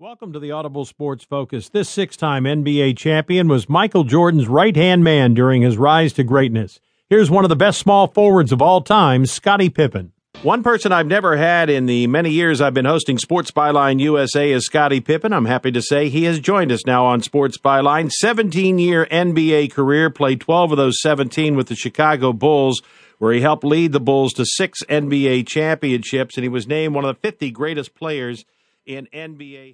Welcome to the Audible Sports Focus. This six time NBA champion was Michael Jordan's right hand man during his rise to greatness. Here's one of the best small forwards of all time, Scottie Pippen. One person I've never had in the many years I've been hosting Sports Byline USA is Scottie Pippen. I'm happy to say he has joined us now on Sports Byline. 17 year NBA career, played 12 of those 17 with the Chicago Bulls, where he helped lead the Bulls to six NBA championships, and he was named one of the 50 greatest players in NBA